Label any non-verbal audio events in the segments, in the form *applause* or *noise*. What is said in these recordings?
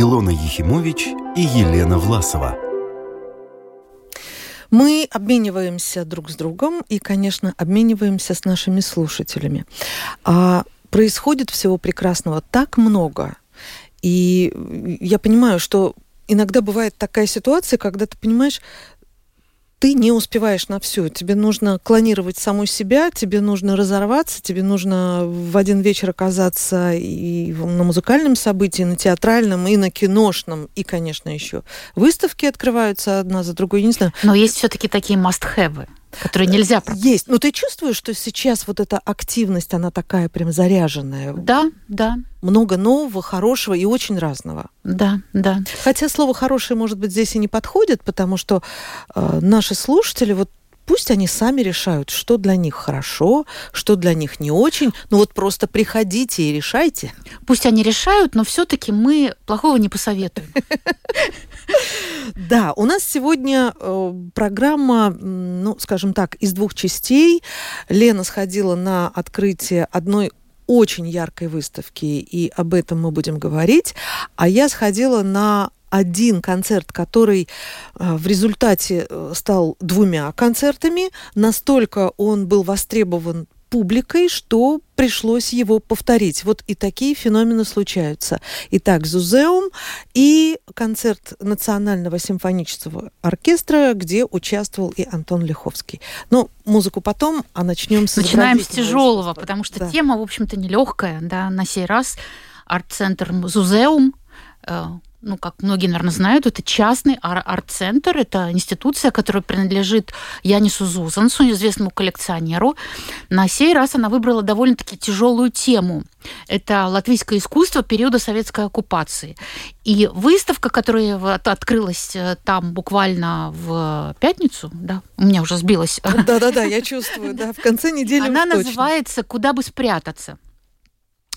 Илона Ехимович и Елена Власова. Мы обмениваемся друг с другом и, конечно, обмениваемся с нашими слушателями. А происходит всего прекрасного так много. И я понимаю, что иногда бывает такая ситуация, когда ты понимаешь, ты не успеваешь на все. Тебе нужно клонировать саму себя, тебе нужно разорваться, тебе нужно в один вечер оказаться и на музыкальном событии, и на театральном, и на киношном, и, конечно, еще выставки открываются одна за другой. Я не знаю. Но есть все-таки такие must-have которые нельзя пропустить. Есть. Но ты чувствуешь, что сейчас вот эта активность, она такая прям заряженная? Да, да. Много нового, хорошего и очень разного. Да, да. Хотя слово «хорошее», может быть, здесь и не подходит, потому что э, наши слушатели вот пусть они сами решают, что для них хорошо, что для них не очень. Ну вот просто приходите и решайте. Пусть они решают, но все-таки мы плохого не посоветуем. *laughs* Да, у нас сегодня э, программа, ну, скажем так, из двух частей. Лена сходила на открытие одной очень яркой выставки, и об этом мы будем говорить. А я сходила на один концерт, который э, в результате э, стал двумя концертами. Настолько он был востребован публикой, что пришлось его повторить. Вот и такие феномены случаются. Итак, Зузеум и концерт Национального симфонического оркестра, где участвовал и Антон Лиховский. Но музыку потом, а начнем с Начинаем с тяжелого, потому что да. тема, в общем-то, нелегкая. Да, на сей раз арт-центр Зузеум э, ну, как многие, наверное, знают, это частный арт-центр, это институция, которая принадлежит Янису Зузансу, известному коллекционеру. На сей раз она выбрала довольно-таки тяжелую тему. Это латвийское искусство периода советской оккупации. И выставка, которая открылась э, там буквально в пятницу, да, у меня уже сбилась. Да-да-да, я чувствую, да, в конце недели Она называется «Куда бы спрятаться».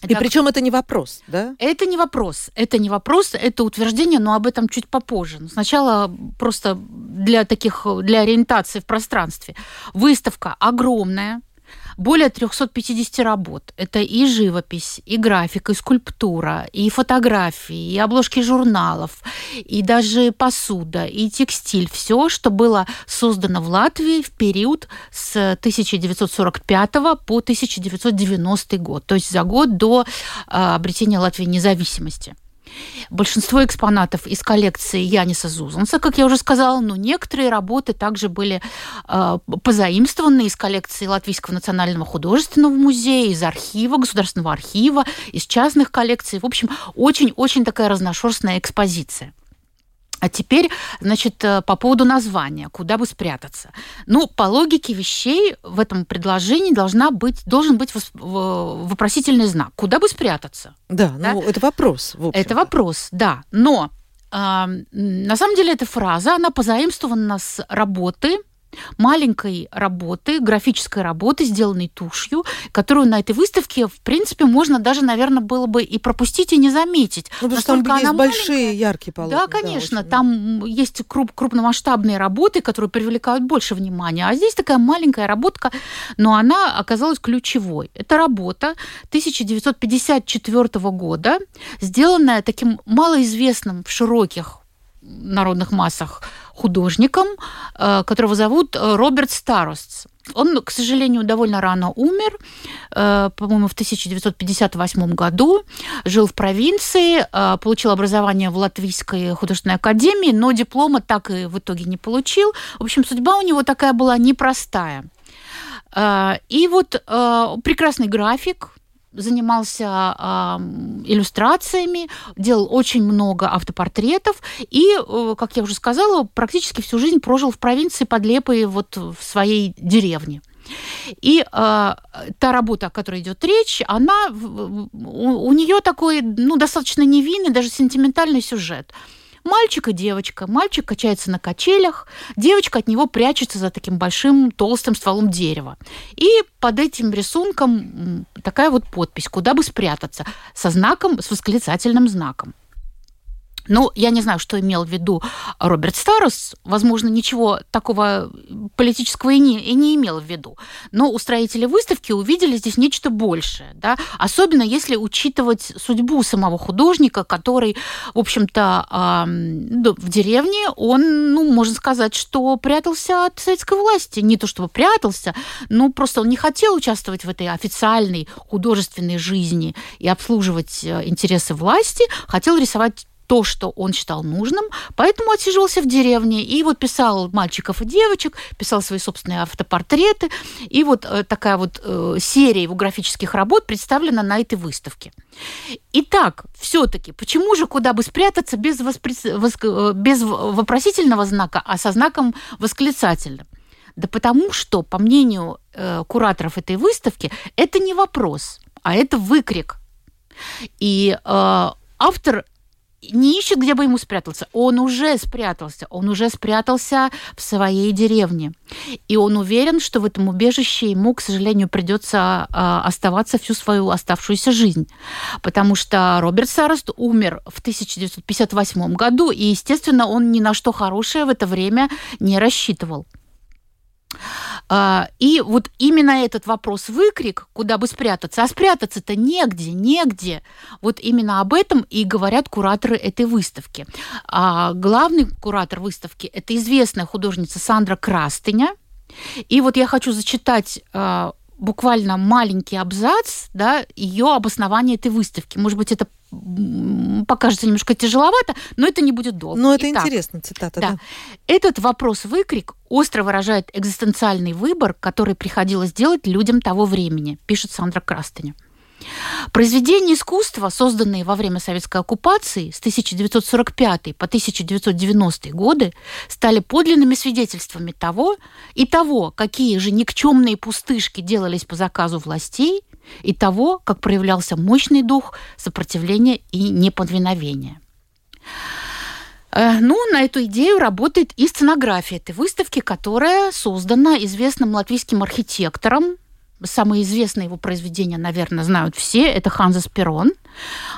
И причем это не вопрос, да? Это не вопрос. Это не вопрос, это утверждение, но об этом чуть попозже. Сначала просто для таких, для ориентации в пространстве. Выставка огромная, более 350 работ. Это и живопись, и графика, и скульптура, и фотографии, и обложки журналов, и даже посуда, и текстиль. Все, что было создано в Латвии в период с 1945 по 1990 год, то есть за год до а, обретения Латвии независимости. Большинство экспонатов из коллекции Яниса Зузанса, как я уже сказала, но некоторые работы также были э, позаимствованы из коллекции Латвийского национального художественного музея, из архива, государственного архива, из частных коллекций. В общем, очень-очень такая разношерстная экспозиция. А теперь, значит, э, по поводу названия, куда бы спрятаться. Ну, по логике вещей в этом предложении должна быть, должен быть вопросительный знак. Куда бы спрятаться? Да, да? ну это вопрос. Это вопрос, да. Но э, на самом деле эта фраза, она позаимствована с работы маленькой работы, графической работы, сделанной тушью, которую на этой выставке, в принципе, можно даже, наверное, было бы и пропустить, и не заметить. Ну, потому что там есть большие, яркие полотна. Да, конечно. Да, там есть круп крупномасштабные работы, которые привлекают больше внимания. А здесь такая маленькая работка, но она оказалась ключевой. Это работа 1954 года, сделанная таким малоизвестным в широких народных массах художником, э, которого зовут э, Роберт Старостс. Он, к сожалению, довольно рано умер, э, по-моему, в 1958 году, жил в провинции, получил образование в Латвийской художественной академии, но диплома так и в итоге не получил. В общем, судьба у него такая была непростая. И вот прекрасный график, занимался э, иллюстрациями, делал очень много автопортретов и, э, как я уже сказала, практически всю жизнь прожил в провинции под Лепой, вот в своей деревне. И э, та работа, о которой идет речь, она у, у нее такой, ну, достаточно невинный, даже сентиментальный сюжет. Мальчик и девочка. Мальчик качается на качелях, девочка от него прячется за таким большим толстым стволом дерева. И под этим рисунком такая вот подпись, куда бы спрятаться, со знаком, с восклицательным знаком. Ну, я не знаю, что имел в виду Роберт Старос. Возможно, ничего такого политического и не, и не имел в виду. Но устроители выставки увидели здесь нечто большее. Да? Особенно если учитывать судьбу самого художника, который, в общем-то, в деревне, он, ну, можно сказать, что прятался от советской власти. Не то чтобы прятался, но просто он не хотел участвовать в этой официальной художественной жизни и обслуживать э, интересы власти, хотел рисовать то, что он считал нужным, поэтому отсиживался в деревне и вот писал мальчиков и девочек, писал свои собственные автопортреты, и вот э, такая вот э, серия его графических работ представлена на этой выставке. Итак, все-таки, почему же куда бы спрятаться без, воспри... воск... Э, без вопросительного знака, а со знаком восклицательным? Да потому что, по мнению э, кураторов этой выставки, это не вопрос, а это выкрик. И э, автор не ищет, где бы ему спрятаться. Он уже спрятался. Он уже спрятался в своей деревне. И он уверен, что в этом убежище ему, к сожалению, придется а, оставаться всю свою оставшуюся жизнь. Потому что Роберт Сараст умер в 1958 году, и, естественно, он ни на что хорошее в это время не рассчитывал. А, и вот именно этот вопрос выкрик, куда бы спрятаться, а спрятаться-то негде, негде. Вот именно об этом и говорят кураторы этой выставки. А главный куратор выставки – это известная художница Сандра Крастыня. И вот я хочу зачитать а, буквально маленький абзац да, ее обоснования этой выставки. Может быть, это покажется немножко тяжеловато, но это не будет долго. Но это Итак, интересно, цитата, да. да. Этот вопрос-выкрик остро выражает экзистенциальный выбор, который приходилось делать людям того времени, пишет Сандра Крастыня. Произведения искусства, созданные во время советской оккупации с 1945 по 1990 годы, стали подлинными свидетельствами того и того, какие же никчемные пустышки делались по заказу властей, и того, как проявлялся мощный дух сопротивления и неподвиновения. Э, ну, на эту идею работает и сценография этой выставки, которая создана известным латвийским архитектором. Самые известные его произведения, наверное, знают все. Это Ханзас Перрон,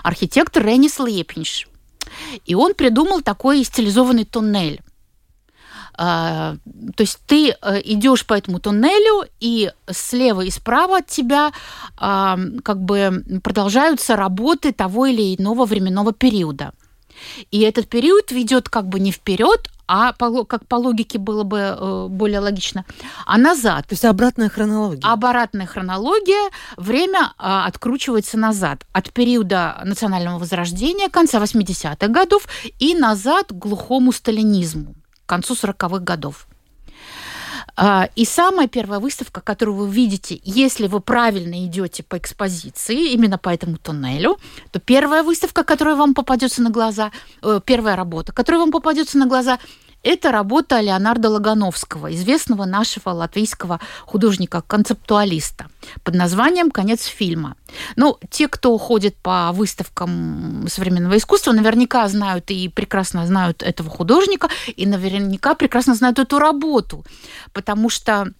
архитектор Ренис Лепинш. И он придумал такой стилизованный туннель а, то есть ты э, идешь по этому туннелю, и слева и справа от тебя а, как бы продолжаются работы того или иного временного периода. И этот период ведет как бы не вперед, а по, как по логике было бы э, более логично, а назад. То есть обратная хронология. Обратная хронология, время э, откручивается назад от периода национального возрождения конца 80-х годов и назад к глухому сталинизму к концу 40-х годов. А, и самая первая выставка, которую вы видите, если вы правильно идете по экспозиции, именно по этому туннелю, то первая выставка, которая вам попадется на глаза, э, первая работа, которая вам попадется на глаза, это работа Леонардо Лагановского, известного нашего латвийского художника-концептуалиста под названием «Конец фильма». Ну, те, кто ходит по выставкам современного искусства, наверняка знают и прекрасно знают этого художника, и наверняка прекрасно знают эту работу, потому что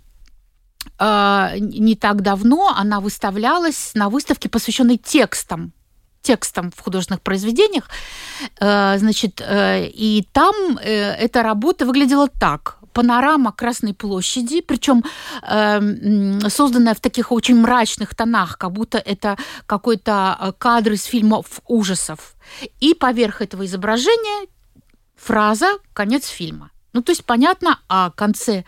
э, не так давно она выставлялась на выставке, посвященной текстам текстом в художественных произведениях. Э, значит, э, и там э, эта работа выглядела так панорама Красной площади, причем э, созданная в таких очень мрачных тонах, как будто это какой-то кадр из фильмов ужасов. И поверх этого изображения фраза «конец фильма». Ну, то есть понятно о конце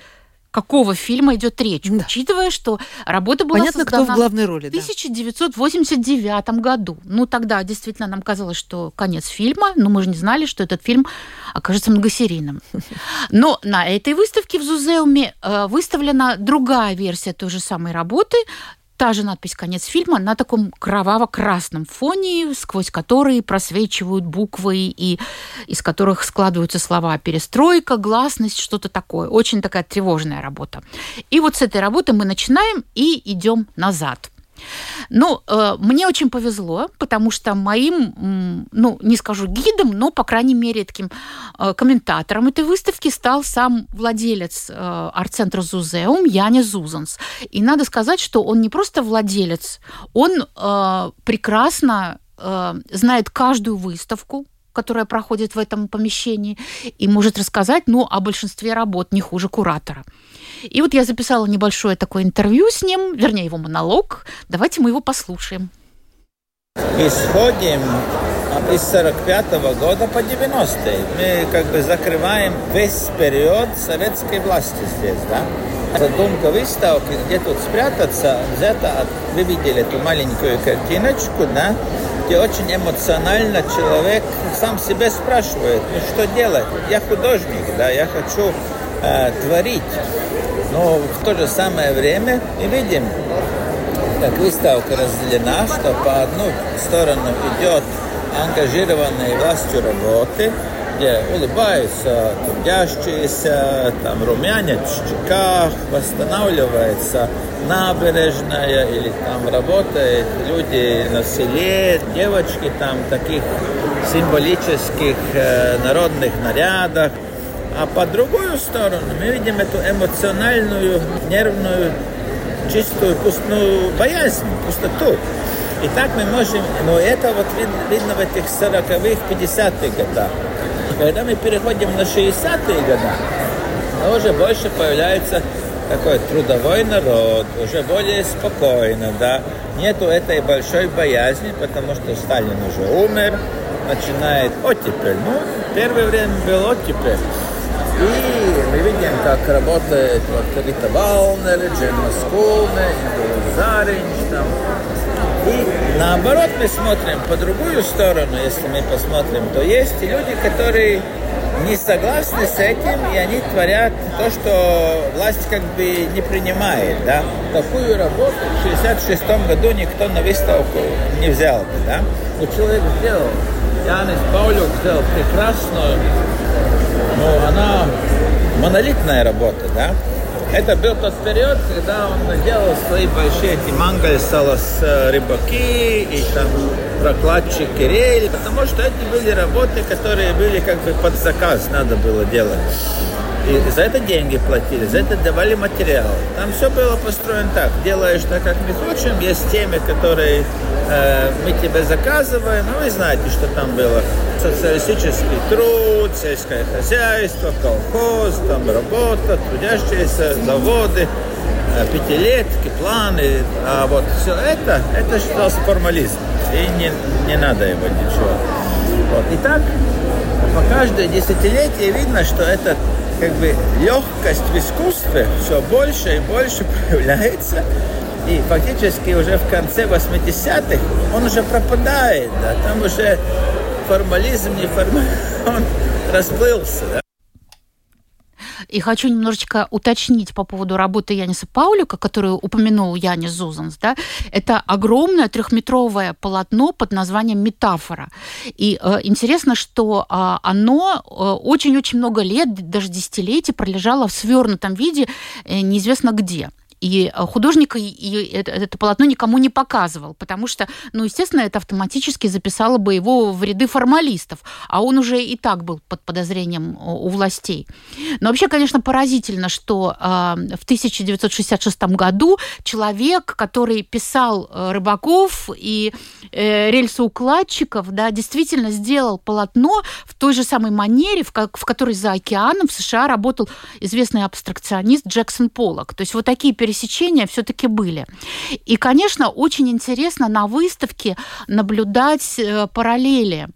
какого фильма идет речь, да. учитывая, что работа была Понятно, создана кто в главной роли, в 1989 да. году. Ну, тогда действительно нам казалось, что конец фильма, но мы же не знали, что этот фильм окажется многосерийным. *laughs* Но на этой выставке в Зузеуме э, выставлена другая версия той же самой работы, та же надпись «Конец фильма» на таком кроваво-красном фоне, сквозь который просвечивают буквы и из которых складываются слова «перестройка», «гласность», что-то такое. Очень такая тревожная работа. И вот с этой работы мы начинаем и идем назад – ну, э, мне очень повезло, потому что моим, ну, не скажу гидом, но, по крайней мере, таким э, комментатором этой выставки стал сам владелец э, арт-центра Зузеум Яни Зузанс. И надо сказать, что он не просто владелец, он прекрасно знает каждую выставку, которая проходит в этом помещении, и может рассказать, ну, о большинстве работ не хуже куратора. И вот я записала небольшое такое интервью с ним, вернее, его монолог. Давайте мы его послушаем. Исходим из 45 -го года по 90-е. Мы как бы закрываем весь период советской власти здесь, да? Задумка выставки, где тут спрятаться, взята. Вы видели эту маленькую картиночку, да? Где очень эмоционально человек сам себе спрашивает, ну что делать? Я художник, да, я хочу э, творить. Но в то же самое время мы видим, как выставка разделена, что по одну сторону идет ангажированные властью работы, где улыбаются трудящиеся, там румянец в щеках, восстанавливается набережная или там работают люди на селе, девочки там таких символических э, народных нарядах. А по другую сторону мы видим эту эмоциональную, нервную, чистую, пустую боязнь, пустоту. И так мы можем, но это вот видно в этих 40-х, 50-х годах. Когда мы переходим на 60-е годы, уже больше появляется такой трудовой народ, уже более спокойно, да. Нету этой большой боязни, потому что Сталин уже умер, начинает оттепель. Ну, первое время был оттепель. И мы видим, как работает вот Рита Валнер, Джемма Скулне, Заринч, там, наоборот мы смотрим по другую сторону, если мы посмотрим, то есть люди, которые не согласны с этим, и они творят то, что власть как бы не принимает, да. Такую работу в 66 году никто на выставку не взял бы, да. Но человек сделал, Янис Паулюк сделал прекрасную, но она монолитная работа, да. Это был тот период, когда он делал свои большие эти мангальсала с э, рыбаки и там прокладчики рель, потому что это были работы, которые были как бы под заказ, надо было делать. И за это деньги платили, за это давали материал. Там все было построено так. Делаешь так, как мы хотим. Есть темы, которые э, мы тебе заказываем. Ну, вы знаете, что там было. Социалистический труд, сельское хозяйство, колхоз, там работа, трудящиеся, заводы, э, пятилетки, планы. А вот все это, это считалось формализм. И не, не надо его ничего. Вот. И так по каждое десятилетие видно, что это как бы легкость в искусстве все больше и больше *laughs* проявляется. И фактически уже в конце 80-х он уже пропадает, да, там уже формализм, не формализм, *laughs* он расплылся, да. И хочу немножечко уточнить по поводу работы Яниса Паулюка, которую упомянул Янис Зузанс. Да? Это огромное трехметровое полотно под названием «Метафора». И э, интересно, что э, оно очень-очень много лет, даже десятилетий пролежало в свернутом виде э, неизвестно где. И э, художник и это, это полотно никому не показывал, потому что, ну, естественно, это автоматически записало бы его в ряды формалистов, а он уже и так был под подозрением у властей. Но вообще, конечно, поразительно, что э, в 1966 году человек, который писал э, рыбаков и э, рельсоукладчиков, да, действительно сделал полотно в той же самой манере, в, как, в которой за океаном в США работал известный абстракционист Джексон Поллок. То есть вот такие пересечения все-таки были. И, конечно, очень интересно на выставке наблюдать э, параллели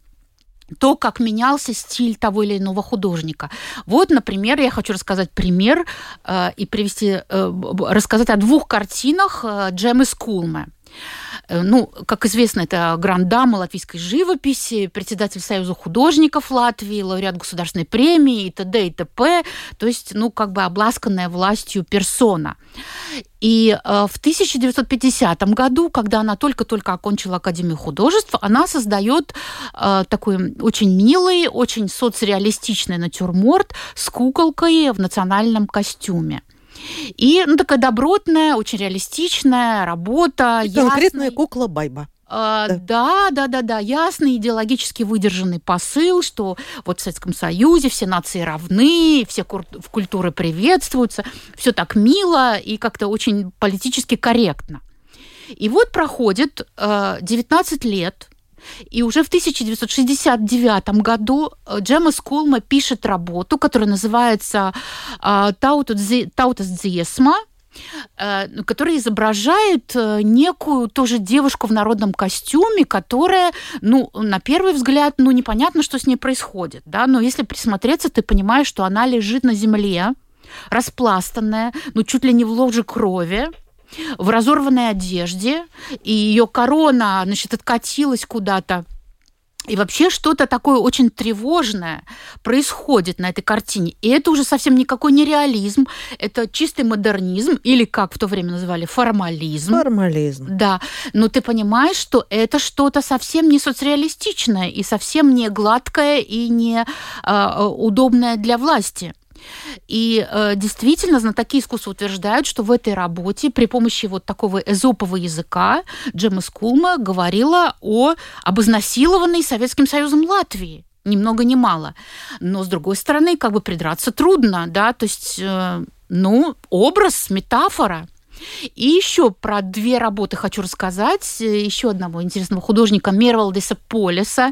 то, как менялся стиль того или иного художника. Вот, например, я хочу рассказать пример э, и привести, э, рассказать о двух картинах э, Джемы Скулме. Э, ну, как известно, это грандама латвийской живописи, председатель Союза художников Латвии, лауреат государственной премии и т.д. и т.п. То есть, ну, как бы обласканная властью персона. И э, в 1950 году, когда она только-только окончила Академию художеств, она создает э, такой очень милый, очень соцреалистичный натюрморт с куколкой в национальном костюме. И ну, такая добротная, очень реалистичная работа. И конкретная кукла Байба. А, да. да, да, да, ясный идеологически выдержанный посыл, что вот в Советском Союзе все нации равны, все культуры приветствуются, все так мило и как-то очень политически корректно. И вот проходит 19 лет И уже в 1969 году э, Джема Скулма пишет работу, которая называется «Таутас Дзесма», Э, который изображает э, некую тоже девушку в народном костюме, которая, ну, на первый взгляд, ну, непонятно, что с ней происходит, да, но если присмотреться, ты понимаешь, что она лежит на земле, распластанная, ну, чуть ли не в ложе крови, в разорванной одежде, и ее корона, значит, откатилась куда-то и вообще что-то такое очень тревожное происходит на этой картине. И это уже совсем никакой не реализм, это чистый модернизм, или как в то время называли, формализм. Формализм. Да. Но ты понимаешь, что это что-то совсем не соцреалистичное и совсем не гладкое и не э, удобное для власти. И э, действительно, знатоки искусства утверждают, что в этой работе при помощи вот такого эзопового языка Джема Скулма говорила о об изнасилованной Советским Союзом Латвии ни много ни мало. Но, с другой стороны, как бы придраться трудно, да, то есть, э, ну, образ, метафора – и еще про две работы хочу рассказать. Еще одного интересного художника Мервалдиса Полиса.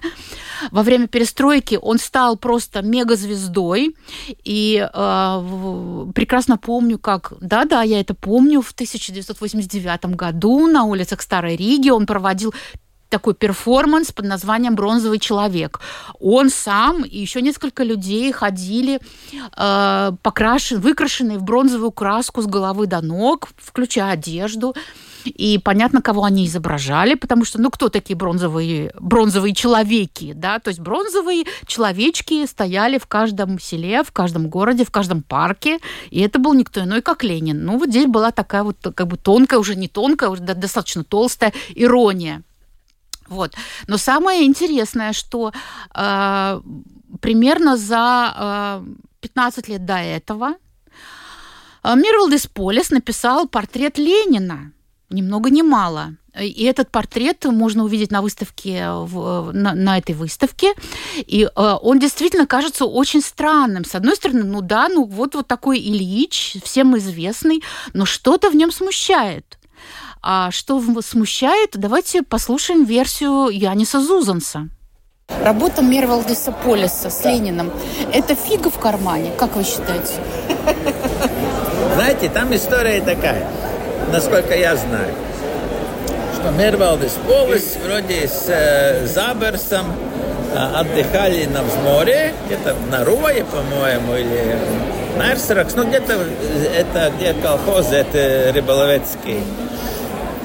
Во время перестройки он стал просто мегазвездой. И э, прекрасно помню, как... Да-да, я это помню. В 1989 году на улицах Старой Риги он проводил такой перформанс под названием «Бронзовый человек». Он сам и еще несколько людей ходили э, покрашен, выкрашенные в бронзовую краску с головы до ног, включая одежду. И понятно, кого они изображали, потому что, ну, кто такие бронзовые, бронзовые человеки, да? То есть бронзовые человечки стояли в каждом селе, в каждом городе, в каждом парке, и это был никто иной, как Ленин. Ну, вот здесь была такая вот как бы тонкая, уже не тонкая, уже достаточно толстая ирония. Вот. Но самое интересное, что э, примерно за э, 15 лет до этого э, Мирвалдис Полис написал портрет Ленина. Ни много ни мало. И этот портрет можно увидеть на выставке, в, на, на этой выставке. И э, он действительно кажется очень странным. С одной стороны, ну да, ну вот, вот такой Ильич, всем известный, но что-то в нем смущает. А что смущает, давайте послушаем версию Яниса Зузанса. Работа Мервалдиса Полиса с Лениным – это фига в кармане, как вы считаете? Знаете, там история такая, насколько я знаю, что Мервалдис Полис вроде с э, Заберсом э, отдыхали на море, где-то на Руае, по-моему, или Мерсеракс, ну где-то э, это где колхоз, это Рыболовецкий.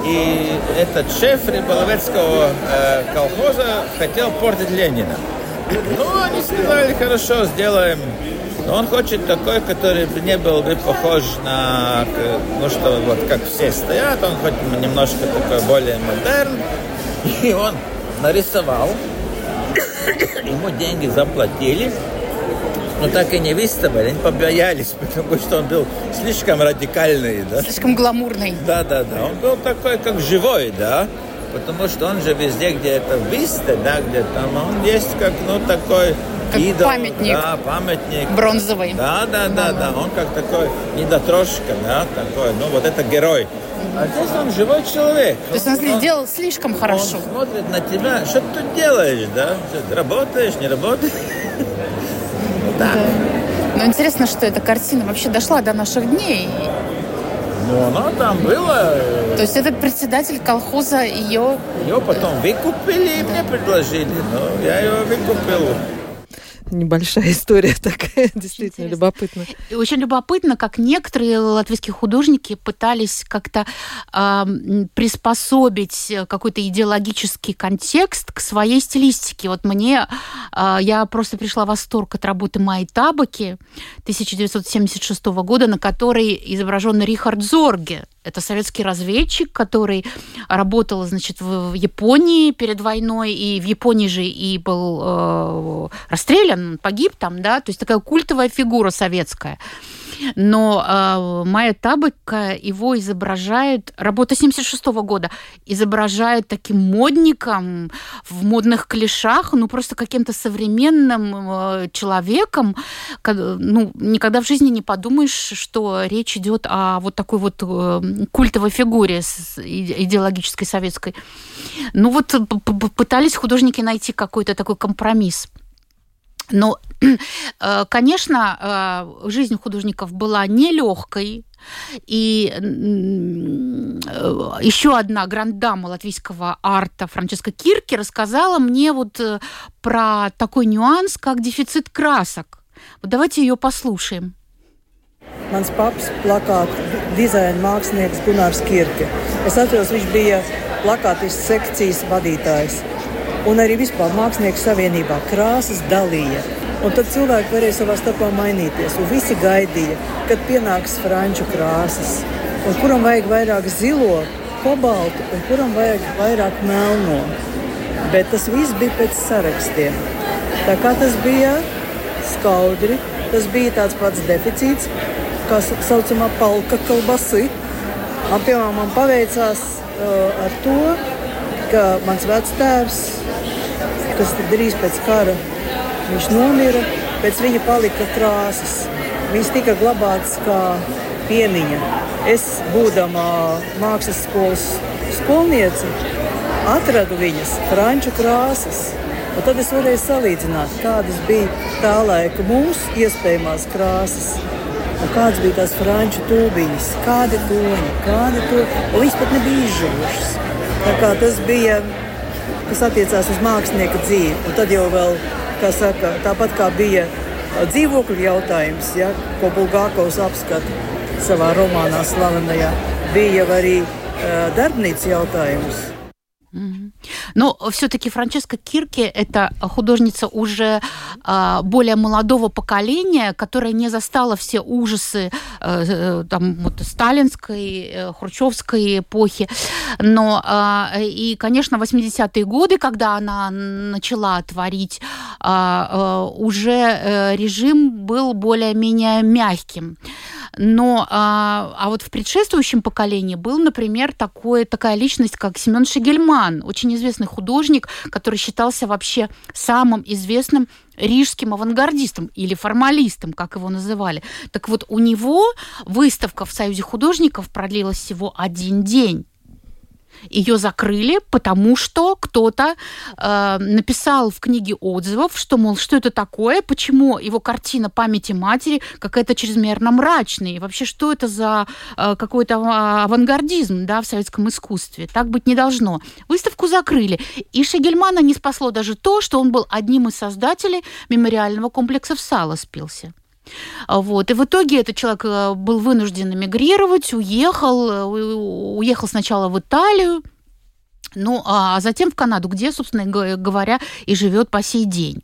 И этот шеф рыболовецкого э, колхоза хотел портить Ленина. Ну, они сказали, хорошо, сделаем. Но он хочет такой, который не был бы похож на, ну что, вот как все стоят, он хоть немножко такой более модерн. И он нарисовал, ему деньги заплатили, но так и не выставили, они побоялись, *laughs* потому что он был слишком радикальный, да. Слишком гламурный. Да, да, да. Он был такой, как живой, да. Потому что он же везде, где это высто, да, где там, он есть как, ну, такой как идол, памятник. Да, памятник. Бронзовый. Да, да, да, да. Он как такой недотрошка, да, такой, ну, вот это герой. А здесь он живой человек. То есть он, он сделал слишком хорошо. Он смотрит на тебя, что ты тут делаешь, да? Работаешь, не работаешь? Да. Но интересно, что эта картина вообще дошла до наших дней. Ну, она там была. То есть этот председатель колхоза ее... Ее потом выкупили и мне предложили. Но я ее выкупил небольшая *laughs* история такая, действительно любопытно. И очень любопытно, как некоторые латвийские художники пытались как-то э, приспособить какой-то идеологический контекст к своей стилистике. Вот мне, э, я просто пришла в восторг от работы Майи Табаки 1976 года, на которой изображен Рихард Зорге. Это советский разведчик, который работал, значит, в Японии перед войной, и в Японии же и был э, расстрелян, погиб там, да, то есть такая культовая фигура советская. Но э, Майя Табыка его изображает, работа 76 -го года, изображает таким модником в модных клешах, ну просто каким-то современным э, человеком. Ну, никогда в жизни не подумаешь, что речь идет о вот такой вот э, культовой фигуре идеологической советской. Ну вот пытались художники найти какой-то такой компромисс. Но, *clears throat* э, конечно, э, жизнь художников была нелегкой. И э, еще одна грандама латвийского арта Франческа Кирки рассказала мне вот про такой нюанс, как дефицит красок. Вот давайте ее послушаем. Mans paps, plakāta dizaina mākslinieks Gunārs Kirke. Es atceros, viņš bija plakātists sekcijas vadītājs un arī vispār mākslinieku savienībā krāsas dalīja. Un tad cilvēki varēja savā starpā mainīties. Un visi gaidīja, kad pienāks franču krāsas. Un kuram vajag vairāk zilo, kobaltu, un kuram vajag vairāk melno. Bet tas viss bija pēc sarakstiem. Tā kā tas bija skaudri, tas bija tāds pats deficīts, kā saucamā palka kalbasi. Piemēram, man paveicās uh, ar to, ka mans vectēvs kas drīz pēc kara viņš nomira. Pēc viņa palika krāsas. Viņas tika glabātas kā piemiņa. Es, būdama mākslas skolas skolniece, atradu viņas franču krāsas. Un tad es varēju salīdzināt, kādas bija tā laika mūsu iespējamās krāsas. Un kādas bija tās franču tūbiņas, kādi toņi, kādi to, un viņas pat nebija izžuvušas. Tas bija kas attiecās uz mākslinieka dzīvi. Un tad jau vēl, kā saka, tāpat kā bija dzīvokļu jautājums, ja, ko Bulgākovs apskata savā romānā slavenajā, bija arī darbnīcas jautājums. Но все-таки Франческа Кирки это художница уже а, более молодого поколения, которая не застала все ужасы э, э, там, вот, сталинской, э, хрущевской эпохи. Но а, и, конечно, 80-е годы, когда она начала творить, а, уже режим был более-менее мягким. Но а, а вот в предшествующем поколении был, например, такой, такая личность, как Семен Шегельман, очень известный художник, который считался вообще самым известным рижским авангардистом или формалистом, как его называли. Так вот, у него выставка в Союзе художников продлилась всего один день. Ее закрыли, потому что кто-то э, написал в книге отзывов, что, мол, что это такое, почему его картина памяти матери какая-то чрезмерно мрачная, и вообще, что это за э, какой-то авангардизм да, в советском искусстве. Так быть не должно. Выставку закрыли. И Шегельмана не спасло даже то, что он был одним из создателей мемориального комплекса в. А, вот. И в итоге этот человек э, был вынужден эмигрировать, уехал, э, уехал сначала в Италию, ну, а затем в Канаду, где, собственно говоря, и живет по сей день.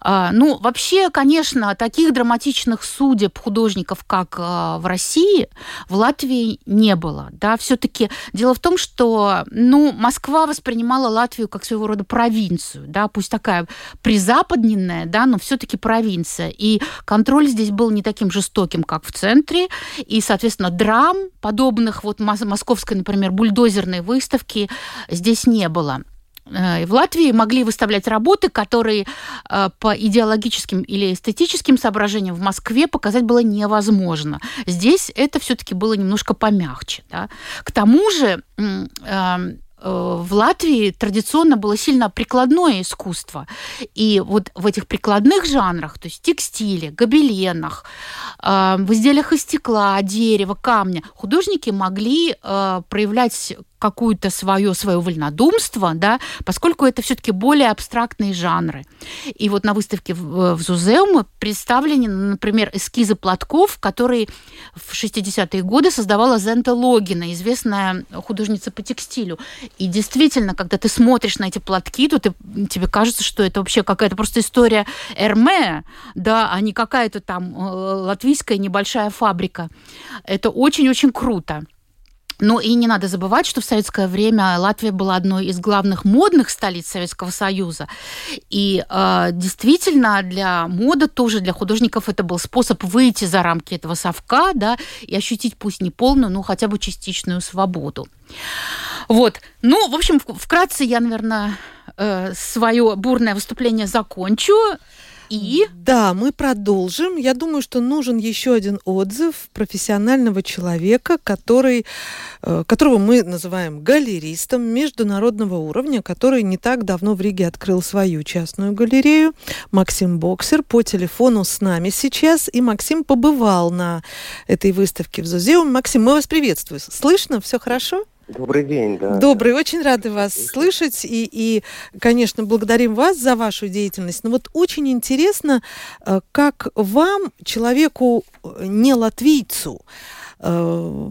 А, ну, вообще, конечно, таких драматичных судеб художников, как а, в России, в Латвии не было. Да? Все-таки дело в том, что ну, Москва воспринимала Латвию как своего рода провинцию, да, пусть такая призападненная, да, но все-таки провинция. И контроль здесь был не таким жестоким, как в центре. И, соответственно, драм, подобных вот московской, например, бульдозерной выставки здесь не было. Э, в Латвии могли выставлять работы, которые э, по идеологическим или эстетическим соображениям в Москве показать было невозможно. Здесь это все-таки было немножко помягче. Да? К тому же эм, э, в Латвии традиционно было сильно прикладное искусство. И вот в этих прикладных жанрах, то есть текстиле, гобеленах, в изделиях из стекла, дерева, камня, художники могли проявлять какую-то свое, свое вольнодумство, да, поскольку это все-таки более абстрактные жанры. И вот на выставке в, в Зузеуме представлены, например, эскизы платков, которые в 60-е годы создавала Зента Логина, известная художница по текстилю. И действительно, когда ты смотришь на эти платки, то ты, тебе кажется, что это вообще какая-то просто история Эрме, да, а не какая-то там э, латвийская небольшая фабрика. Это очень-очень круто. Ну и не надо забывать, что в советское время Латвия была одной из главных модных столиц Советского Союза. И э, действительно для моды тоже, для художников это был способ выйти за рамки этого совка, да, и ощутить пусть не полную, но хотя бы частичную свободу. Вот. Ну, в общем, вкратце я, наверное, э, свое бурное выступление закончу. И? Да, мы продолжим. Я думаю, что нужен еще один отзыв профессионального человека, который, э, которого мы называем галеристом международного уровня, который не так давно в Риге открыл свою частную галерею. Максим Боксер по телефону с нами сейчас. И Максим побывал на этой выставке в Зузеум. Максим, мы вас приветствуем. Слышно? Все хорошо? Добрый день, да. Добрый, очень рады вас слышать. И, и, конечно, благодарим вас за вашу деятельность. Но вот очень интересно, э, как вам, человеку э, не латвийцу, э,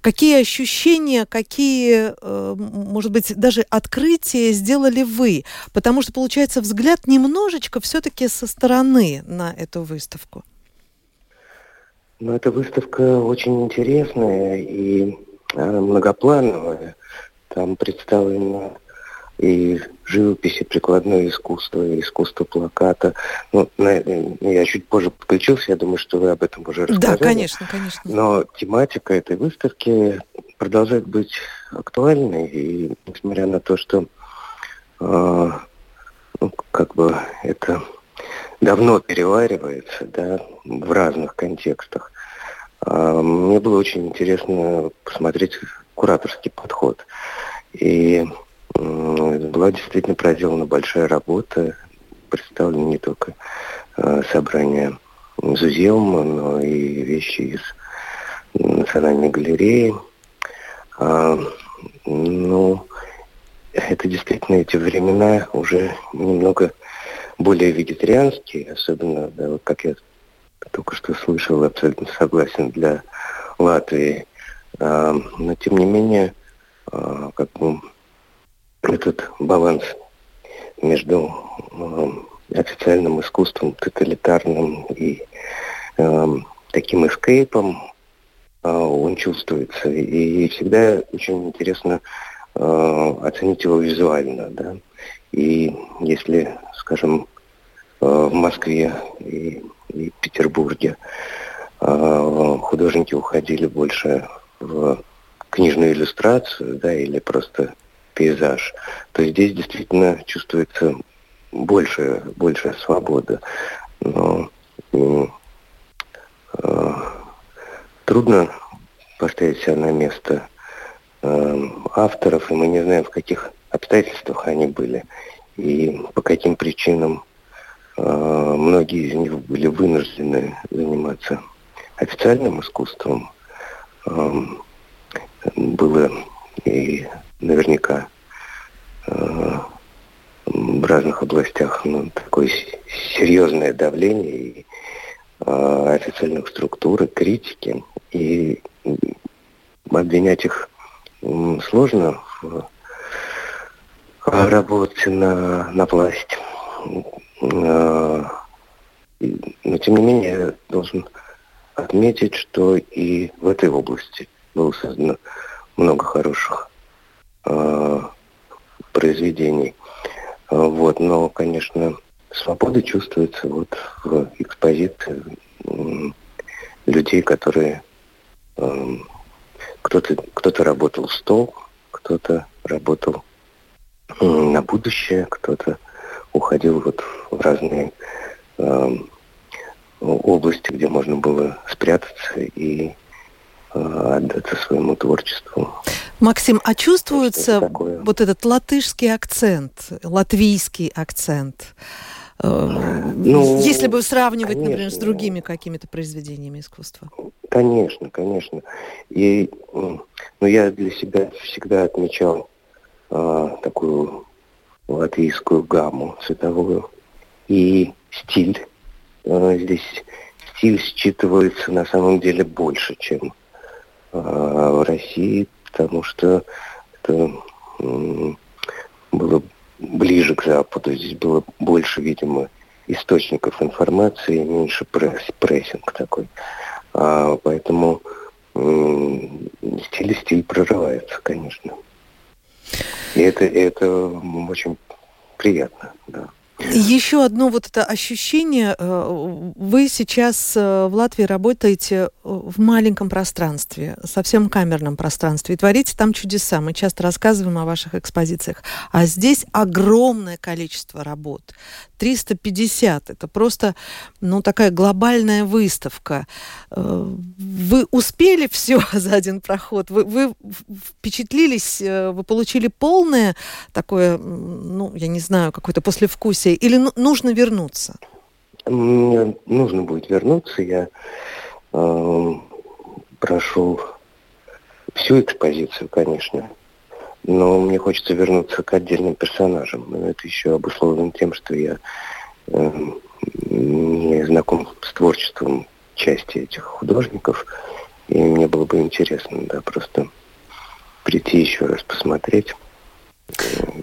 какие ощущения, какие, может быть, даже открытия сделали вы? Потому что, получается, взгляд немножечко все-таки со стороны на эту выставку. Ну, эта выставка очень интересная, и многоплановая. Там представлено и живопись, и прикладное искусство, и искусство плаката. Ну, я чуть позже подключился, я думаю, что вы об этом уже рассказали. Да, конечно, конечно. Но тематика этой выставки продолжает быть актуальной, и несмотря на то, что э, ну, как бы это давно переваривается, да, в разных контекстах, мне было очень интересно посмотреть кураторский подход. И была действительно проделана большая работа. Представлены не только а, собрания Зузеума, но и вещи из Национальной галереи. А, ну, это действительно эти времена уже немного более вегетарианские, особенно, да, вот как я только что слышал, абсолютно согласен для Латвии. А, но тем не менее, а, как бы этот баланс между а, официальным искусством, тоталитарным и таким эскейпом, он чувствуется. И всегда очень интересно оценить его визуально. Да? И если, скажем, в Москве и и Петербурге. А, художники уходили больше в книжную иллюстрацию, да, или просто пейзаж, то здесь действительно чувствуется больше, больше свобода. Но э, трудно поставить себя на место э, авторов, и мы не знаем, в каких обстоятельствах они были и по каким причинам а, многие из них были вынуждены заниматься официальным искусством. Было и наверняка а, в разных областях ну, такое серьезное давление и а, официальных структур, и критики. И обвинять их сложно в работе на, на власть. Э, но тем не менее я должен отметить, что и в этой области было создано много хороших э, произведений. Э, вот, но, конечно, свобода чувствуется вот в экспозиции людей, которые кто-то кто работал в стол, кто-то работал на будущее, кто-то уходил вот в разные э, области, где можно было спрятаться и э, отдаться своему творчеству. Максим, а чувствуется вот этот латышский акцент, латвийский акцент? Э, ну, Если бы сравнивать, конечно, например, с другими какими-то произведениями искусства. Конечно, конечно. И ну, я для себя всегда отмечал э, такую латвийскую гамму цветовую. И стиль. Э, здесь стиль считывается на самом деле больше, чем э, в России, потому что это было ближе к Западу. Здесь было больше, видимо, источников информации, меньше пресс, прессинг такой. А, поэтому стиль стиль прорывается, конечно. И это, это очень приятно, да. Еще одно вот это ощущение. Э, вы сейчас э, в Латвии работаете э, в маленьком пространстве, совсем камерном пространстве, и творите там чудеса. Мы часто рассказываем о ваших экспозициях. А здесь огромное количество работ. 350. Это просто ну, такая глобальная выставка. Вы успели все *laughs* за один проход? Вы, вы впечатлились? Вы получили полное такое, ну, я не знаю, какое-то послевкусие или ну, нужно вернуться? Мне нужно будет вернуться. Я э, прошел всю экспозицию, конечно. Но мне хочется вернуться к отдельным персонажам. Но это еще обусловлено тем, что я э, не знаком с творчеством части этих художников. И мне было бы интересно, да, просто прийти еще раз посмотреть.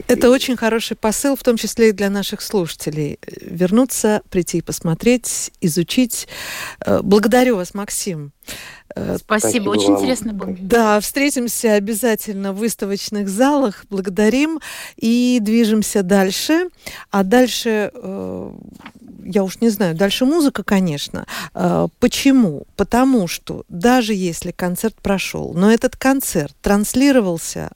Это очень хороший посыл, в том числе и для наших слушателей. Вернуться, прийти и посмотреть, изучить. Э, благодарю вас, Максим. Э, Спасибо, Спасибо очень вам. интересно было. Да, встретимся обязательно в выставочных залах. Благодарим и движемся дальше. А дальше, э, я уж не знаю, дальше музыка, конечно. Почему? Потому что даже если концерт прошел, но этот концерт транслировался